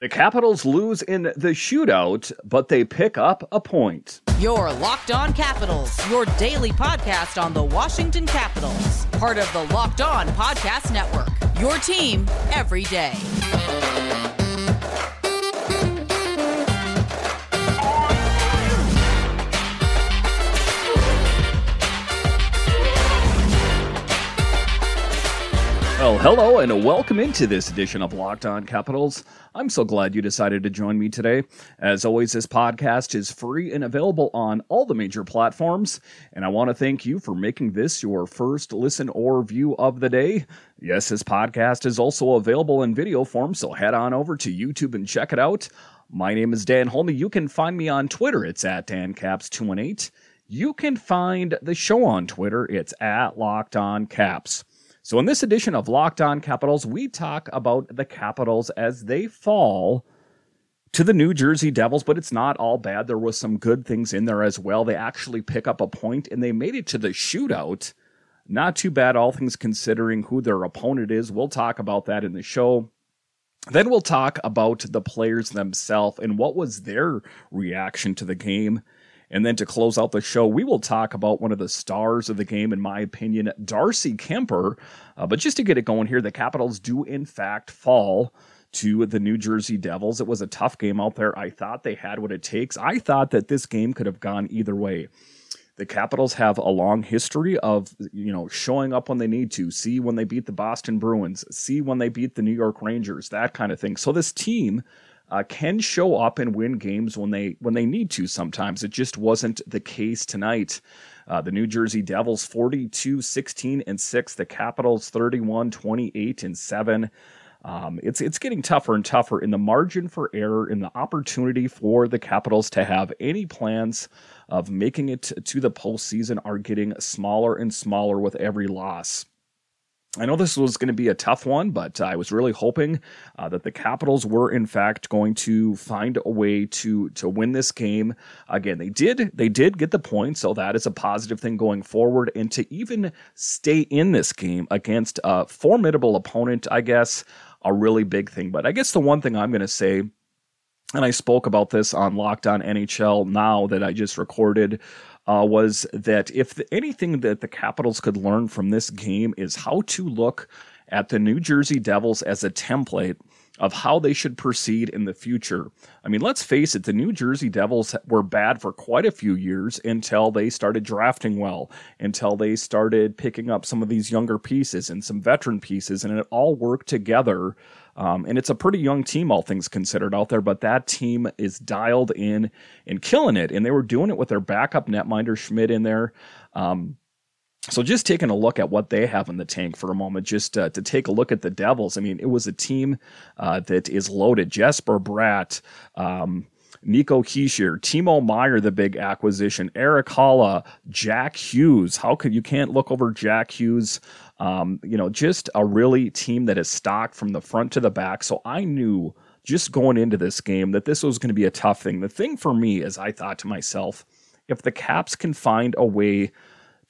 The Capitals lose in the shootout, but they pick up a point. Your Locked On Capitals, your daily podcast on the Washington Capitals, part of the Locked On Podcast Network. Your team every day. Well, hello and welcome into this edition of Locked On Capitals. I'm so glad you decided to join me today. As always, this podcast is free and available on all the major platforms, and I want to thank you for making this your first listen or view of the day. Yes, this podcast is also available in video form, so head on over to YouTube and check it out. My name is Dan Holme. You can find me on Twitter. It's at DanCaps218. You can find the show on Twitter. It's at Locked On Caps. So, in this edition of Locked On Capitals, we talk about the Capitals as they fall to the New Jersey Devils, but it's not all bad. There was some good things in there as well. They actually pick up a point and they made it to the shootout. Not too bad, all things considering who their opponent is. We'll talk about that in the show. Then we'll talk about the players themselves and what was their reaction to the game. And then to close out the show, we will talk about one of the stars of the game, in my opinion, Darcy Kuemper. Uh, but just to get it going here, the Capitals do, in fact, fall to the New Jersey Devils. It was a tough game out there. I thought they had what it takes. I thought that this game could have gone either way. The Capitals have a long history of, you know, showing up when they need to, see when they beat the Boston Bruins, see when they beat the New York Rangers, that kind of thing. So this team uh, can show up and win games when they when they need to. Sometimes it just wasn't the case tonight. Uh, the New Jersey Devils 42 16 and 6, the Capitals 31 28 and 7. Um, it's it's getting tougher and tougher in the margin for error in the opportunity for the Capitals to have any plans of making it to the postseason are getting smaller and smaller with every loss. I know this was going to be a tough one, but I was really hoping uh, that the Capitals were in fact going to find a way to to win this game. Again, they did they did get the point, so that is a positive thing going forward. And to even stay in this game against a formidable opponent, I guess, a really big thing. But I guess the one thing I'm going to say and I spoke about this on Locked On NHL now that I just recorded uh, was that if the, anything that the Capitals could learn from this game is how to look at the New Jersey Devils as a template of how they should proceed in the future. I mean, let's face it, the New Jersey Devils were bad for quite a few years until they started drafting well, until they started picking up some of these younger pieces and some veteran pieces, and it all worked together um, and it's a pretty young team, all things considered, out there. But that team is dialed in and killing it. And they were doing it with their backup netminder Schmidt in there. Um, so just taking a look at what they have in the tank for a moment, just uh, to take a look at the Devils. I mean, it was a team uh, that is loaded. Jesper Bratt, um, Nico Hischier, Timo Meier, the big acquisition, Erik Haula, Jack Hughes. How could you can't look over Jack Hughes? Um, you know, just a really team that is stocked from the front to the back. So I knew just going into this game that this was going to be a tough thing. The thing for me is I thought to myself, if the Caps can find a way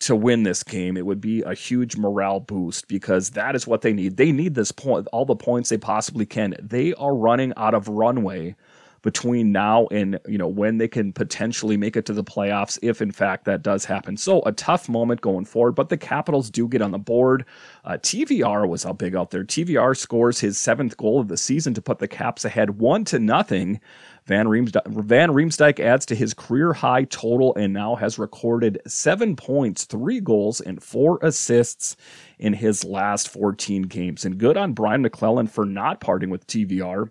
to win this game, it would be a huge morale boost because that is what they need. They need this point, all the points they possibly can. They are running out of runway between now and you know when they can potentially make it to the playoffs if in fact that does happen. So a tough moment going forward, but the Capitals do get on the board. Uh, TVR was how big out there. TVR scores his seventh goal of the season to put the Caps ahead one to nothing. Van Riemsdyk, Van Riemsdyk adds to his career high total and now has recorded seven points, three goals, and four assists in his last 14 games. And good on Brian MacLellan for not parting with TVR.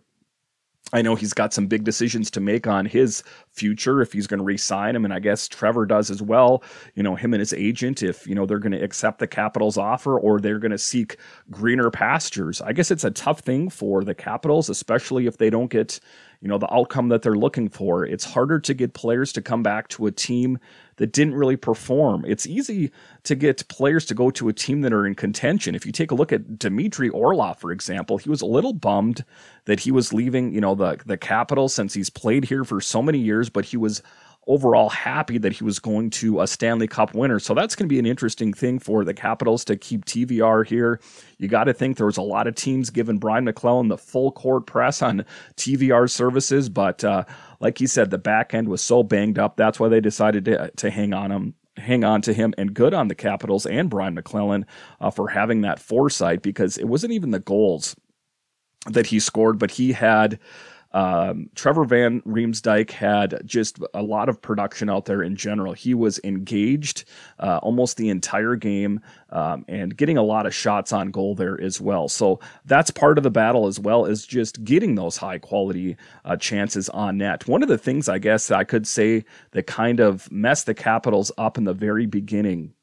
I know he's got some big decisions to make on his future if he's going to re-sign him, and I guess Trevor does as well. You know, him and his agent, if you know they're going to accept the Capitals' offer or they're going to seek greener pastures. I guess it's a tough thing for the Capitals, especially if they don't get you know the outcome that they're looking for. It's harder to get players to come back to a team that didn't really perform. It's easy to get players to go to a team that are in contention. If you take a look at Dmitry Orlov, for example, he was a little bummed that he was leaving, you know, the the Capitals since he's played here for so many years, but he was overall happy that he was going to a Stanley Cup winner. So that's going to be an interesting thing for the Capitals to keep TVR here. You got to think there was a lot of teams giving Brian MacLellan the full court press on TVR services, but uh, like he said, the back end was so banged up. That's why they decided to, to hang on him hang on to him and good on the Capitals and Brian MacLellan uh, for having that foresight because it wasn't even the goals that he scored, but he had um, Trevor Van Riemsdyk had just a lot of production out there in general. He was engaged uh, almost the entire game um, and getting a lot of shots on goal there as well. So that's part of the battle as well as just getting those high quality uh, chances on net. One of the things I guess I could say that kind of messed the Capitals up in the very beginning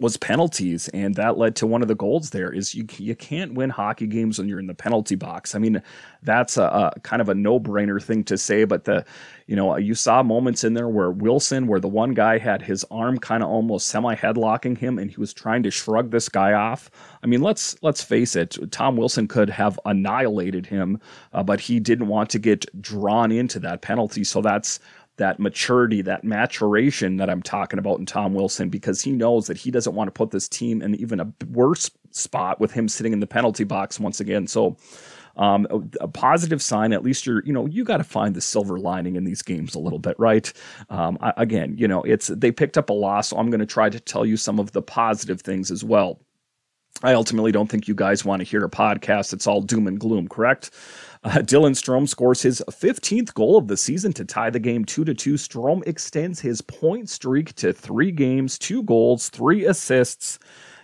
was penalties, and that led to one of the goals. There is you you can't win hockey games when you're in the penalty box. I mean, that's a, a kind of a no brainer thing to say, but the you know you saw moments in there where Wilson, where the one guy had his arm kind of almost semi headlocking him, and he was trying to shrug this guy off. I mean, let's let's face it, Tom Wilson could have annihilated him, uh, but he didn't want to get drawn into that penalty, so that's that maturity, that maturation that I'm talking about in Tom Wilson because he knows that he doesn't want to put this team in even a worse spot with him sitting in the penalty box once again. So, um, a, a, positive sign. At least you're, you know, you got to find the silver lining in these games a little bit, right? Um, I, again, you know, it's they picked up a loss, so I'm going to try to tell you some of the positive things as well. I ultimately don't think you guys want to hear a podcast that's all doom and gloom, correct? Uh, Dylan Strome scores his 15th goal of the season to tie the game 2 to 2. Strome extends his point streak to three games, two goals, three assists.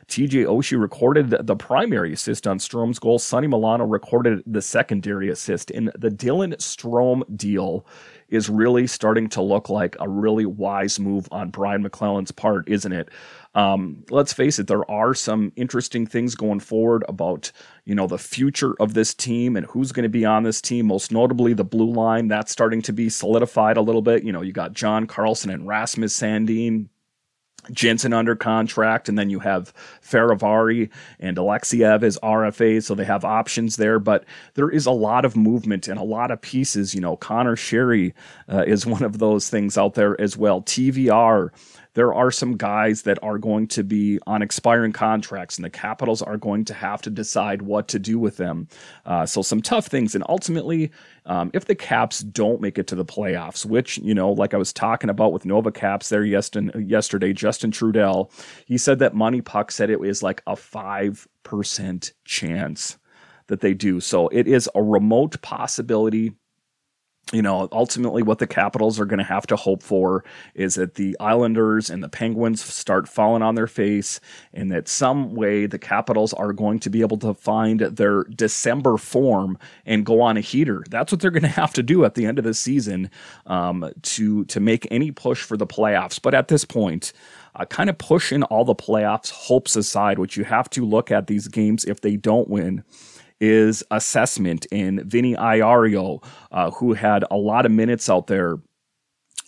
TJ Oshie recorded the primary assist on Strome's goal. Sonny Milano recorded the secondary assist. In the Dylan Strome deal is really starting to look like a really wise move on Brian MacLellan's part, isn't it? Um, let's face it, there are some interesting things going forward about you know the future of this team and who's going to be on this team. Most notably, the blue line that's starting to be solidified a little bit. You know, you got John Carlson and Rasmus Sandin. Jensen under contract, and then you have Fehérváry and Alexeyev as RFA, so they have options there. But there is a lot of movement and a lot of pieces. You know, Conor Sheary uh, is one of those things out there as well. TVR there are some guys that are going to be on expiring contracts, and the Capitals are going to have to decide what to do with them. Uh, so, some tough things. And ultimately, um, if the Caps don't make it to the playoffs, which, you know, like I was talking about with Nova Caps there yesterday, Justin Trudell, he said that Money Puck said it was like a 5% chance that they do. So, it is a remote possibility you know, ultimately what the Capitals are going to have to hope for is that the Islanders and the Penguins start falling on their face and that some way the Capitals are going to be able to find their December form and go on a heater. That's what they're going to have to do at the end of the season um, to to make any push for the playoffs. But at this point, uh, kind of pushing all the playoffs hopes aside, which you have to look at these games if they don't win is assessment in Vinny Iorio, uh, who had a lot of minutes out there.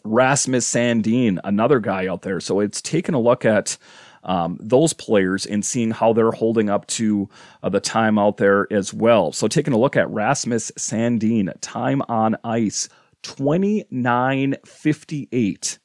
Rasmus Sandin, another guy out there. So it's taken a look at um, those players and seeing how they're holding up to uh, the time out there as well. So taking a look at Rasmus Sandin, time on ice, 2958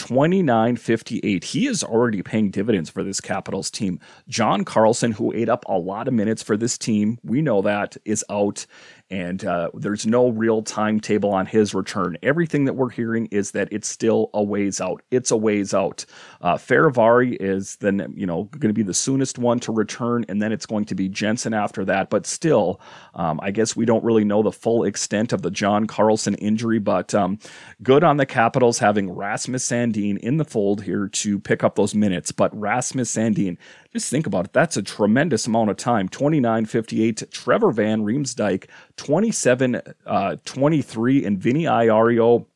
29.58. He is already paying dividends for this Capitals team. John Carlson, who ate up a lot of minutes for this team, we know that, is out and uh, there's no real timetable on his return. Everything that we're hearing is that it's still a ways out. It's a ways out. Uh, is then you know going to be the soonest one to return, and then it's going to be Jensen after that. But still, um, I guess we don't really know the full extent of the John Carlson injury. But um, good on the Capitals having Rasmus Sandin in the fold here to pick up those minutes. But Rasmus Sandin, just think about it. That's a tremendous amount of time. 29 58. Trevor Van Riemsdyk, 27 uh, 23. And Vinny Iorio,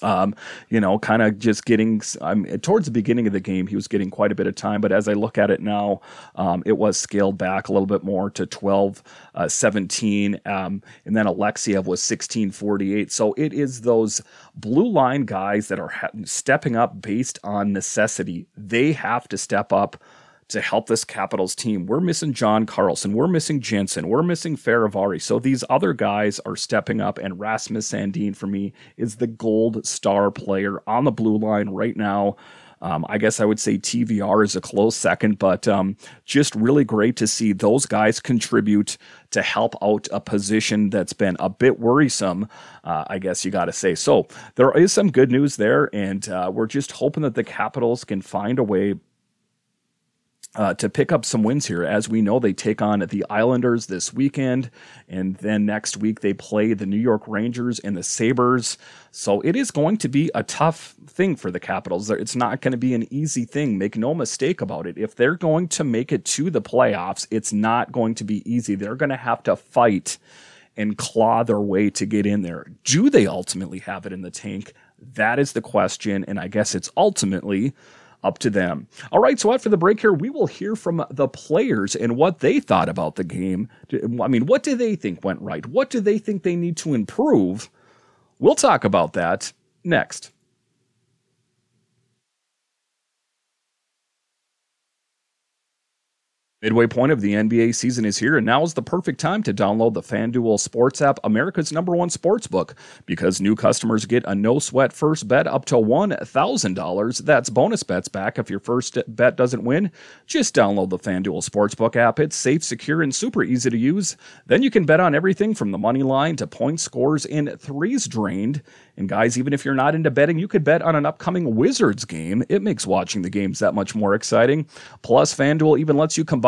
um, you know, kind of just getting um, towards the beginning of the game, he was getting quite a bit of time. But as I look at it now, um, it was scaled back a little bit more to 12 uh, 17. Um, and then Alexeyev was 16 48. So it is those blue line guys that are ha- stepping up based on necessity. They have to step up to help this Capitals team. We're missing John Carlson. We're missing Jensen. We're missing Fehérváry. So these other guys are stepping up, and Rasmus Sandin, for me, is the gold star player on the blue line right now. Um, I guess I would say TVR is a close second, but um, just really great to see those guys contribute to help out a position that's been a bit worrisome, uh, I guess you got to say. So there is some good news there, and uh, we're just hoping that the Capitals can find a way uh, to pick up some wins here. As we know, they take on the Islanders this weekend, and then next week they play the New York Rangers and the Sabres. So it is going to be a tough thing for the Capitals. It's not going to be an easy thing. Make no mistake about it. If they're going to make it to the playoffs, it's not going to be easy. They're going to have to fight and claw their way to get in there. Do they ultimately have it in the tank? That is the question. And I guess it's ultimately up to them. All right, so after the break here, we will hear from the players and what they thought about the game. I mean, what do they think went right? What do they think they need to improve? We'll talk about that next. Midway point of the NBA season is here, and now is the perfect time to download the FanDuel Sports app, America's number one sports book, because new customers get a no sweat first bet up to $1,000. That's bonus bets back if your first bet doesn't win. Just download the FanDuel Sportsbook app. It's safe, secure, and super easy to use. Then you can bet on everything from the money line to point scores and threes drained. And guys, even if you're not into betting, you could bet on an upcoming Wizards game. It makes watching the games that much more exciting. Plus, FanDuel even lets you combine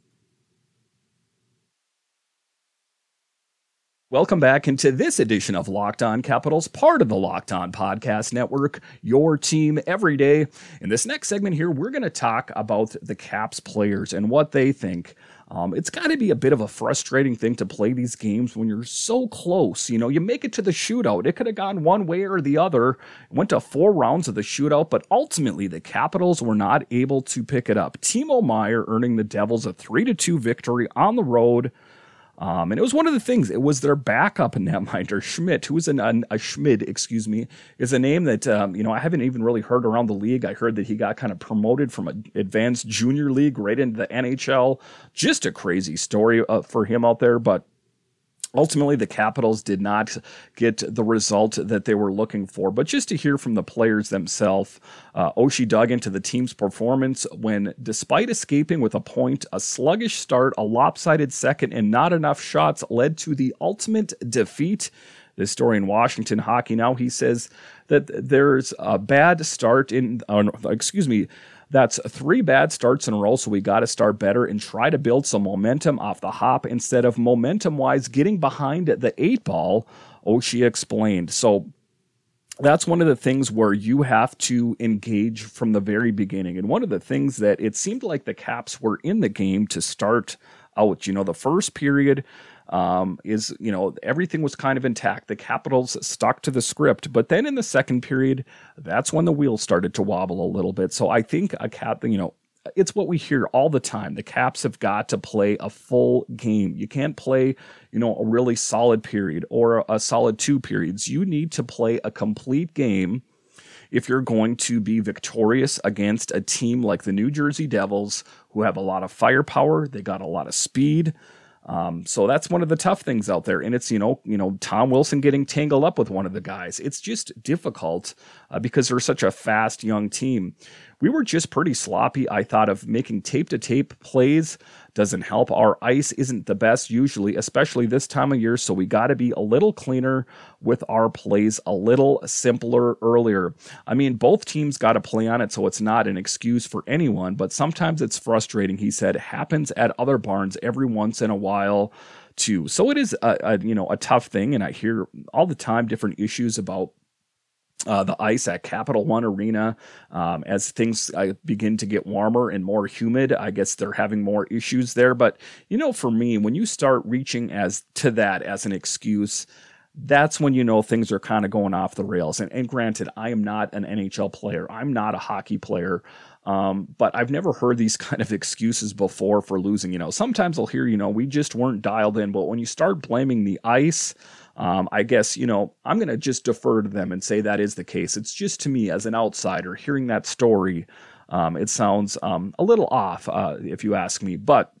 Welcome back into this edition of Locked On Capitals, part of the Locked On Podcast Network, your team every day. In this next segment here, we're going to talk about the Caps players and what they think um, it's got to be a bit of a frustrating thing to play these games when you're so close. You know, you make it to the shootout. It could have gone one way or the other. went to four rounds of the shootout, but ultimately the Capitals were not able to pick it up. Timo Meier earning the Devils a 3 to 2 victory on the road. Um, and it was one of the things. It was their backup netminder Schmidt, who is an, an, a Schmid, excuse me, is a name that um, you know I haven't even really heard around the league. I heard that he got kind of promoted from an advanced junior league right into the NHL. Just a crazy story uh, for him out there, but Ultimately, the Capitals did not get the result that they were looking for. But just to hear from the players themselves, uh, Oshie dug into the team's performance when, despite escaping with a point, a sluggish start, a lopsided second, and not enough shots led to the ultimate defeat. The story in Washington Hockey Now, he says that there's a bad start in, uh, excuse me, that's three bad starts in a row, so we got to start better and try to build some momentum off the hop instead of momentum wise getting behind the eight ball. Oshie explained. So that's one of the things where you have to engage from the very beginning. And one of the things that it seemed like the Caps were in the game to start out. You know, the first period, um, is you know everything was kind of intact. The Capitals stuck to the script, but then in the second period, that's when the wheels started to wobble a little bit. So I think a cap, you know, it's what we hear all the time. The Caps have got to play a full game. You can't play, you know, a really solid period or a solid two periods. You need to play a complete game if you're going to be victorious against a team like the New Jersey Devils, who have a lot of firepower, they got a lot of speed. Um, so that's one of the tough things out there, and it's you know you know Tom Wilson getting tangled up with one of the guys. It's just difficult uh, because they're such a fast young team we were just pretty sloppy. I thought of making tape to tape plays doesn't help. Our ice isn't the best usually, especially this time of year. So we got to be a little cleaner with our plays, a little simpler earlier. I mean, both teams got to play on it, so it's not an excuse for anyone, but sometimes it's frustrating. He said, happens at other barns every once in a while too. So it is a, a you know a tough thing, and I hear all the time different issues about uh, the ice at Capital One Arena. Um, as things uh, begin to get warmer and more humid, I guess they're having more issues there. But you know, for me, when you start reaching as to that as an excuse, that's when you know things are kind of going off the rails. And, and granted, I am not an NHL player, I'm not a hockey player. Um, but I've never heard these kind of excuses before for losing. You know, sometimes I'll hear, you know, we just weren't dialed in. But when you start blaming the ice, um, I guess, you know, I'm going to just defer to them and say that is the case. It's just to me as an outsider hearing that story, um, it sounds um, a little off, uh, if you ask me. But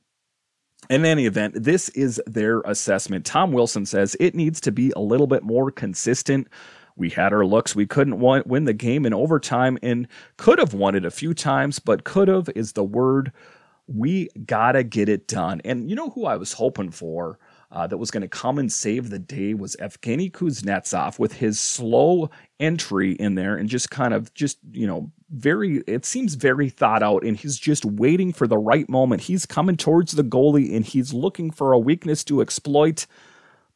in any event, this is their assessment. Tom Wilson says it needs to be a little bit more consistent. We had our looks. We couldn't win the game in overtime and could have won it a few times, but could have is the word. We got to get it done. And you know who I was hoping for? Uh, that was going to come and save the day was Evgeny Kuznetsov with his slow entry in there and just kind of just, you know, very, it seems very thought out and he's just waiting for the right moment. He's coming towards the goalie and he's looking for a weakness to exploit,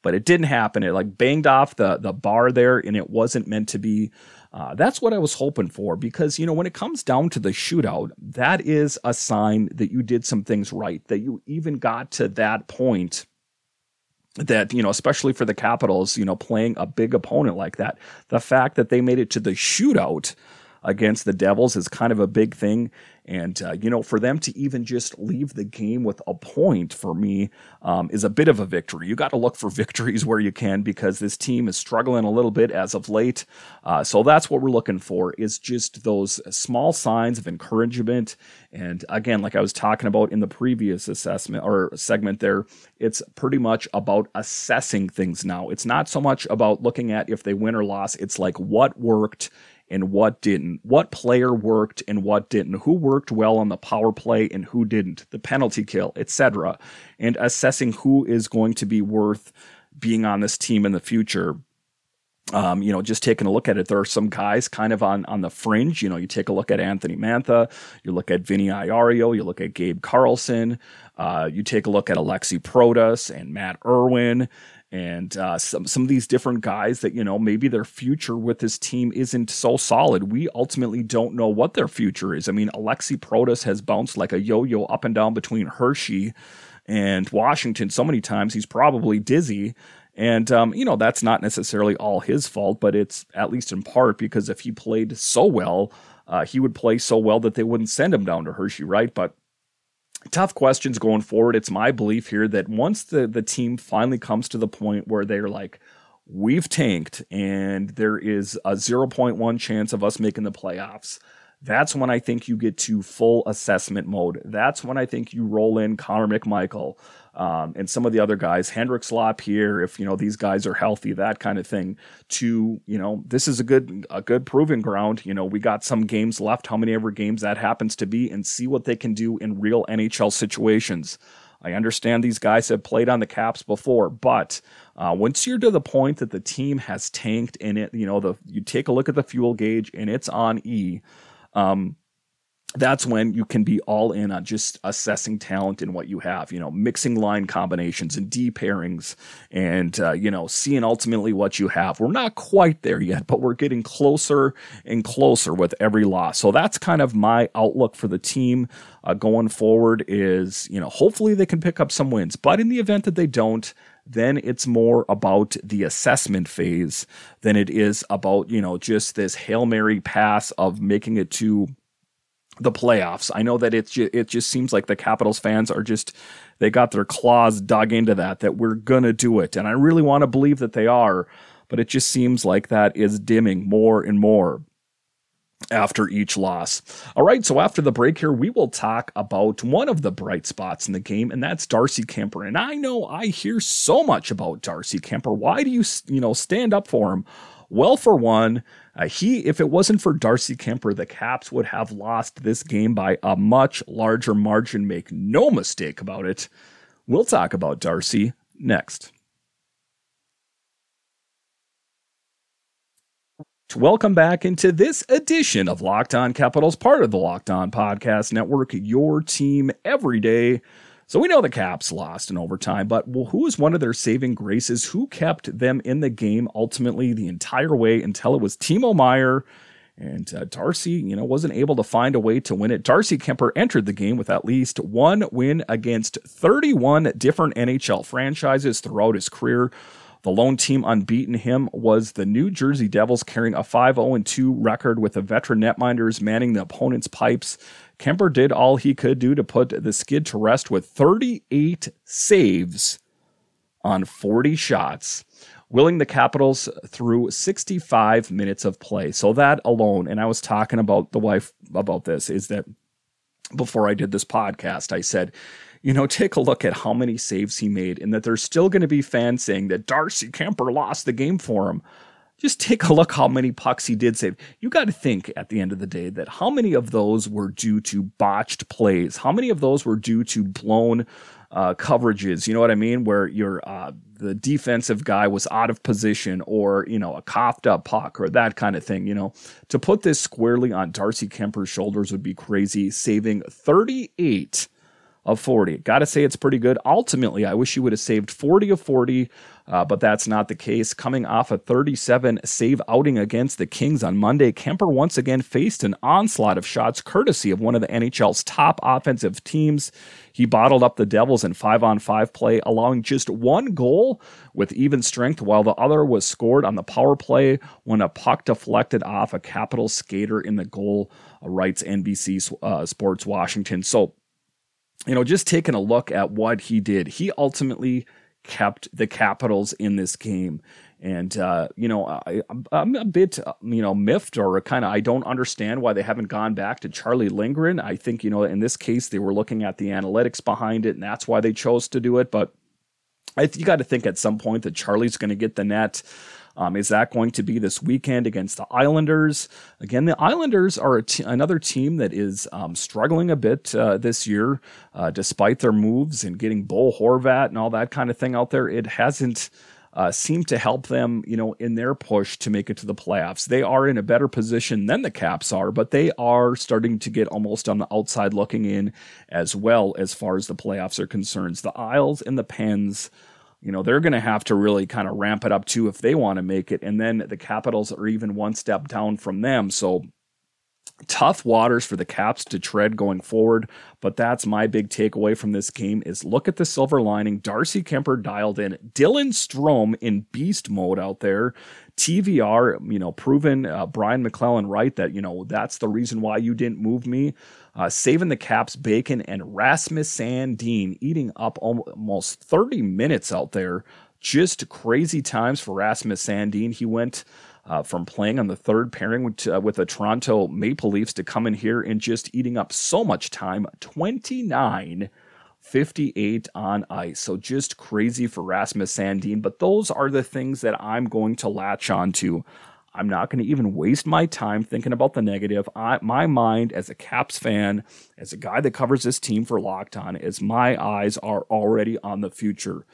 but it didn't happen. It like banged off the, the bar there and it wasn't meant to be. Uh, that's what I was hoping for because, you know, when it comes down to the shootout, that is a sign that you did some things right, that you even got to that point that you know especially for the capitals you know playing a big opponent like that the fact that they made it to the shootout against the devils is kind of a big thing and, uh, you know, for them to even just leave the game with a point for me um, is a bit of a victory. You got to look for victories where you can because this team is struggling a little bit as of late. Uh, so that's what we're looking for is just those small signs of encouragement. And again, like I was talking about in the previous assessment or segment there, it's pretty much about assessing things now. It's not so much about looking at if they win or loss, It's like what worked and what didn't, what player worked and what didn't, who worked well on the power play and who didn't, the penalty kill, etc., and assessing who is going to be worth being on this team in the future. Um, you know, just taking a look at it, there are some guys kind of on on the fringe. You know, you take a look at Anthony Mantha, you look at Vinny Iorio, you look at Gabe Carlsson, uh, you take a look at Alexi Protas and Matt Irwin and uh, some some of these different guys that you know maybe their future with this team isn't so solid. We ultimately don't know what their future is. I mean, Alexi Protas has bounced like a yo-yo up and down between Hershey and Washington so many times he's probably dizzy. And um, you know that's not necessarily all his fault, but it's at least in part because if he played so well, uh, he would play so well that they wouldn't send him down to Hershey, right? But tough questions going forward. It's my belief here that once the, the team finally comes to the point where they're like, we've tanked and there is a 0.1 chance of us making the playoffs, that's when I think you get to full assessment mode. That's when I think you roll in Connor McMichael um, and some of the other guys, Hendrik here, if you know these guys are healthy, that kind of thing. To you know, this is a good a good proving ground. You know, we got some games left, how many ever games that happens to be, and see what they can do in real NHL situations. I understand these guys have played on the Caps before, but uh, once you're to the point that the team has tanked and it, you know, the you take a look at the fuel gauge and it's on E. Um, that's when you can be all in on just assessing talent and what you have, you know, mixing line combinations and D pairings and, uh, you know, seeing ultimately what you have. We're not quite there yet, but we're getting closer and closer with every loss. So that's kind of my outlook for the team uh, going forward is, you know, hopefully they can pick up some wins, but in the event that they don't, then it's more about the assessment phase than it is about, you know, just this Hail Mary pass of making it to the playoffs. I know that it's just, it just seems like the Capitals fans are just they got their claws dug into that that we're gonna do it, and I really want to believe that they are, but it just seems like that is dimming more and more after each loss. All right, so after the break here, we will talk about one of the bright spots in the game, and that's Darcy Kuemper. And I know I hear so much about Darcy Kuemper. Why do you you know stand up for him? Well, for one, uh, he, if it wasn't for Darcy Kuemper, the Caps would have lost this game by a much larger margin. Make no mistake about it. We'll talk about Darcy next. Welcome back into this edition of Locked On Capitals, part of the Locked On Podcast Network, your team every day. So we know the Caps lost in overtime, but well, who was one of their saving graces? Who kept them in the game ultimately the entire way until it was Timo Meier? and uh, Darcy, you know, wasn't able to find a way to win it. Darcy Kuemper entered the game with at least one win against 31 different NHL franchises throughout his career. The lone team unbeaten him was the New Jersey Devils, carrying a 5 0 2 record with the veteran netminders manning the opponent's pipes. Kuemper did all he could do to put the skid to rest with 38 saves on 40 shots, willing the Capitals through 65 minutes of play. So that alone, and I was talking about the wife about this, is that before I did this podcast, I said, you know, take a look at how many saves he made, and that there's still going to be fans saying that Darcy Kuemper lost the game for him. Just take a look how many pucks he did save. You got to think at the end of the day that how many of those were due to botched plays? How many of those were due to blown uh, coverages? You know what I mean? Where your uh, the defensive guy was out of position, or you know a coughed up puck, or that kind of thing. You know, to put this squarely on Darcy Kuemper's shoulders would be crazy. Saving 38 of 40. Got to say, it's pretty good. Ultimately, I wish he would have saved 40 of 40, uh, but that's not the case. Coming off a 37 save outing against the Kings on Monday, Kuemper once again faced an onslaught of shots courtesy of one of the NHL's top offensive teams. He bottled up the Devils in five on five play, allowing just one goal with even strength, while the other was scored on the power play when a puck deflected off a Capital skater in the goal, writes NBC uh, Sports Washington. So, you know, just taking a look at what he did, he ultimately kept the Capitals in this game. And, uh, you know, I, am a bit, you know, miffed or kind of, I don't understand why they haven't gone back to Charlie Lindgren. I think, you know, in this case, they were looking at the analytics behind it, and that's why they chose to do it. But I, you got to think at some point that Charlie's going to get the net. Um, is that going to be this weekend against the Islanders? Again, the Islanders are another team that is um, struggling a bit uh, this year, uh, despite their moves and getting Bo Horvat and all that kind of thing out there. It hasn't. Uh, seemed to help them, you know, in their push to make it to the playoffs. They are in a better position than the Caps are, but they are starting to get almost on the outside looking in as well as far as the playoffs are concerned. The Isles and the Pens you know they're going to have to really kind of ramp it up too if they want to make it and then the capitals are even one step down from them. So tough waters for the caps to tread going forward but that's my big takeaway from this game is look at the silver lining. Darcy kuemper dialed in. Dylan strome in beast mode out there. Tvr you know proven uh, brian maclellan right that you know that's the reason why you didn't move me uh, saving the Caps bacon, and Rasmus Sandin eating up almost 30 minutes out there. Just crazy times for Rasmus Sandin. He went uh, from playing on the third pairing with, uh, with the Toronto Maple Leafs to come in here and just eating up so much time 29 58 on ice. So just crazy for Rasmus Sandin. But those are the things that I'm going to latch on to. I'm not going to even waste my time thinking about the negative. I, my mind, as a Caps fan, as a guy that covers this team for Locked On, is my eyes are already on the future.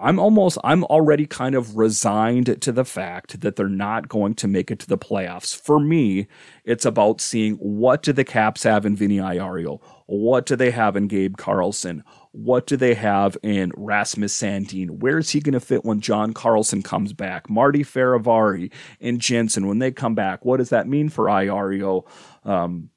I'm almost, I'm already kind of resigned to the fact that they're not going to make it to the playoffs. For me, it's about seeing what do the Caps have in Vinny Iorio? What do they have in Gabe Carlsson? What do they have in Rasmus Sandin? Where is he going to fit when John Carlson comes back? Marty Fehervary and Jensen, when they come back, what does that mean for Iorio? Um,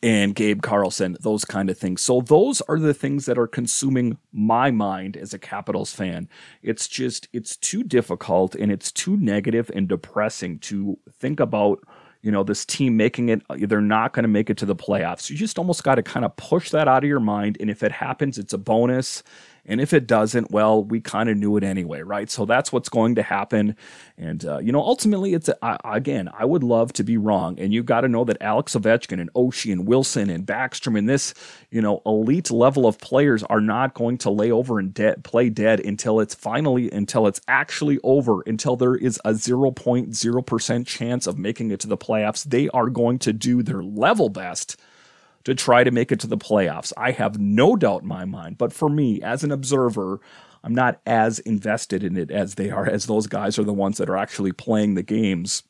and Gabe Carlsson, those kind of things. So those are the things that are consuming my mind as a Capitals fan. It's just it's too difficult and it's too negative and depressing to think about you know, this team making it, they're not going to make it to the playoffs. You just almost got to kind of push that out of your mind. And if it happens, it's a bonus. And if it doesn't, well, we kind of knew it anyway, right? So that's what's going to happen. And, uh, you know, ultimately, it's, again, I would love to be wrong. And you've got to know that Alex Ovechkin and Oshie and Wilson and Backstrom and this, you know, elite level of players are not going to lay over and de- play dead until it's finally, until it's actually over, until there is a 0.0% chance of making it to the playoffs. They are going to do their level best to try to make it to the playoffs. I have no doubt in my mind. But for me, as an observer, I'm not as invested in it as they are, as those guys are the ones that are actually playing the games.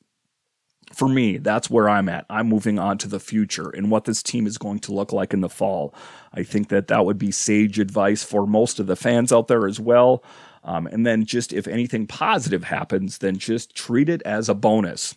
For me, that's where I'm at. I'm moving on to the future and what this team is going to look like in the fall. I think that that would be sage advice for most of the fans out there as well. Um, and then just if anything positive happens, then just treat it as a bonus.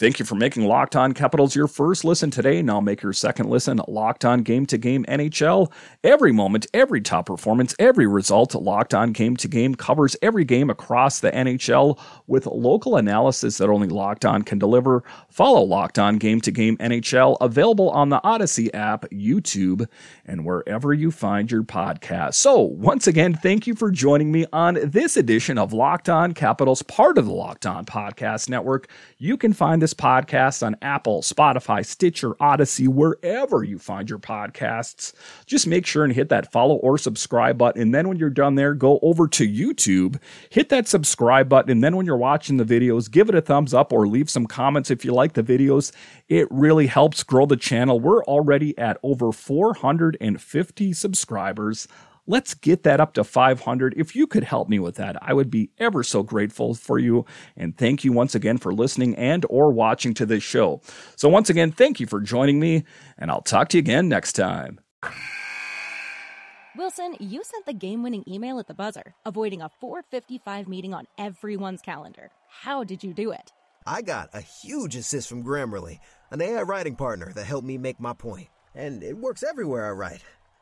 Thank you for making Locked On Capitals your first listen today. Now make your second listen Locked On Game to Game NHL. Every moment, every top performance, every result, Locked On Game to Game covers every game across the NHL with local analysis that only Locked On can deliver. Follow Locked On Game to Game NHL available on the Odysee app, YouTube, and wherever you find your podcast. So, once again, thank you for joining me on this edition of Locked On Capitals, part of the Locked On Podcast Network. You can find this podcast on Apple, Spotify, Stitcher, Odysee, wherever you find your podcasts. Just make sure and hit that follow or subscribe button. And then when you're done there, go over to YouTube, hit that subscribe button. And then when you're watching the videos, give it a thumbs up or leave some comments if you like the videos. It really helps grow the channel. We're already at over 450 subscribers. Let's get that up to 500. If you could help me with that, I would be ever so grateful for you. And thank you once again for listening and or watching to this show. So once again, thank you for joining me, and I'll talk to you again next time. Wilson, you sent the game-winning email at the buzzer, avoiding a 455 meeting on everyone's calendar. How did you do it? I got a huge assist from Grammarly, an AI writing partner that helped me make my point. And it works everywhere I write.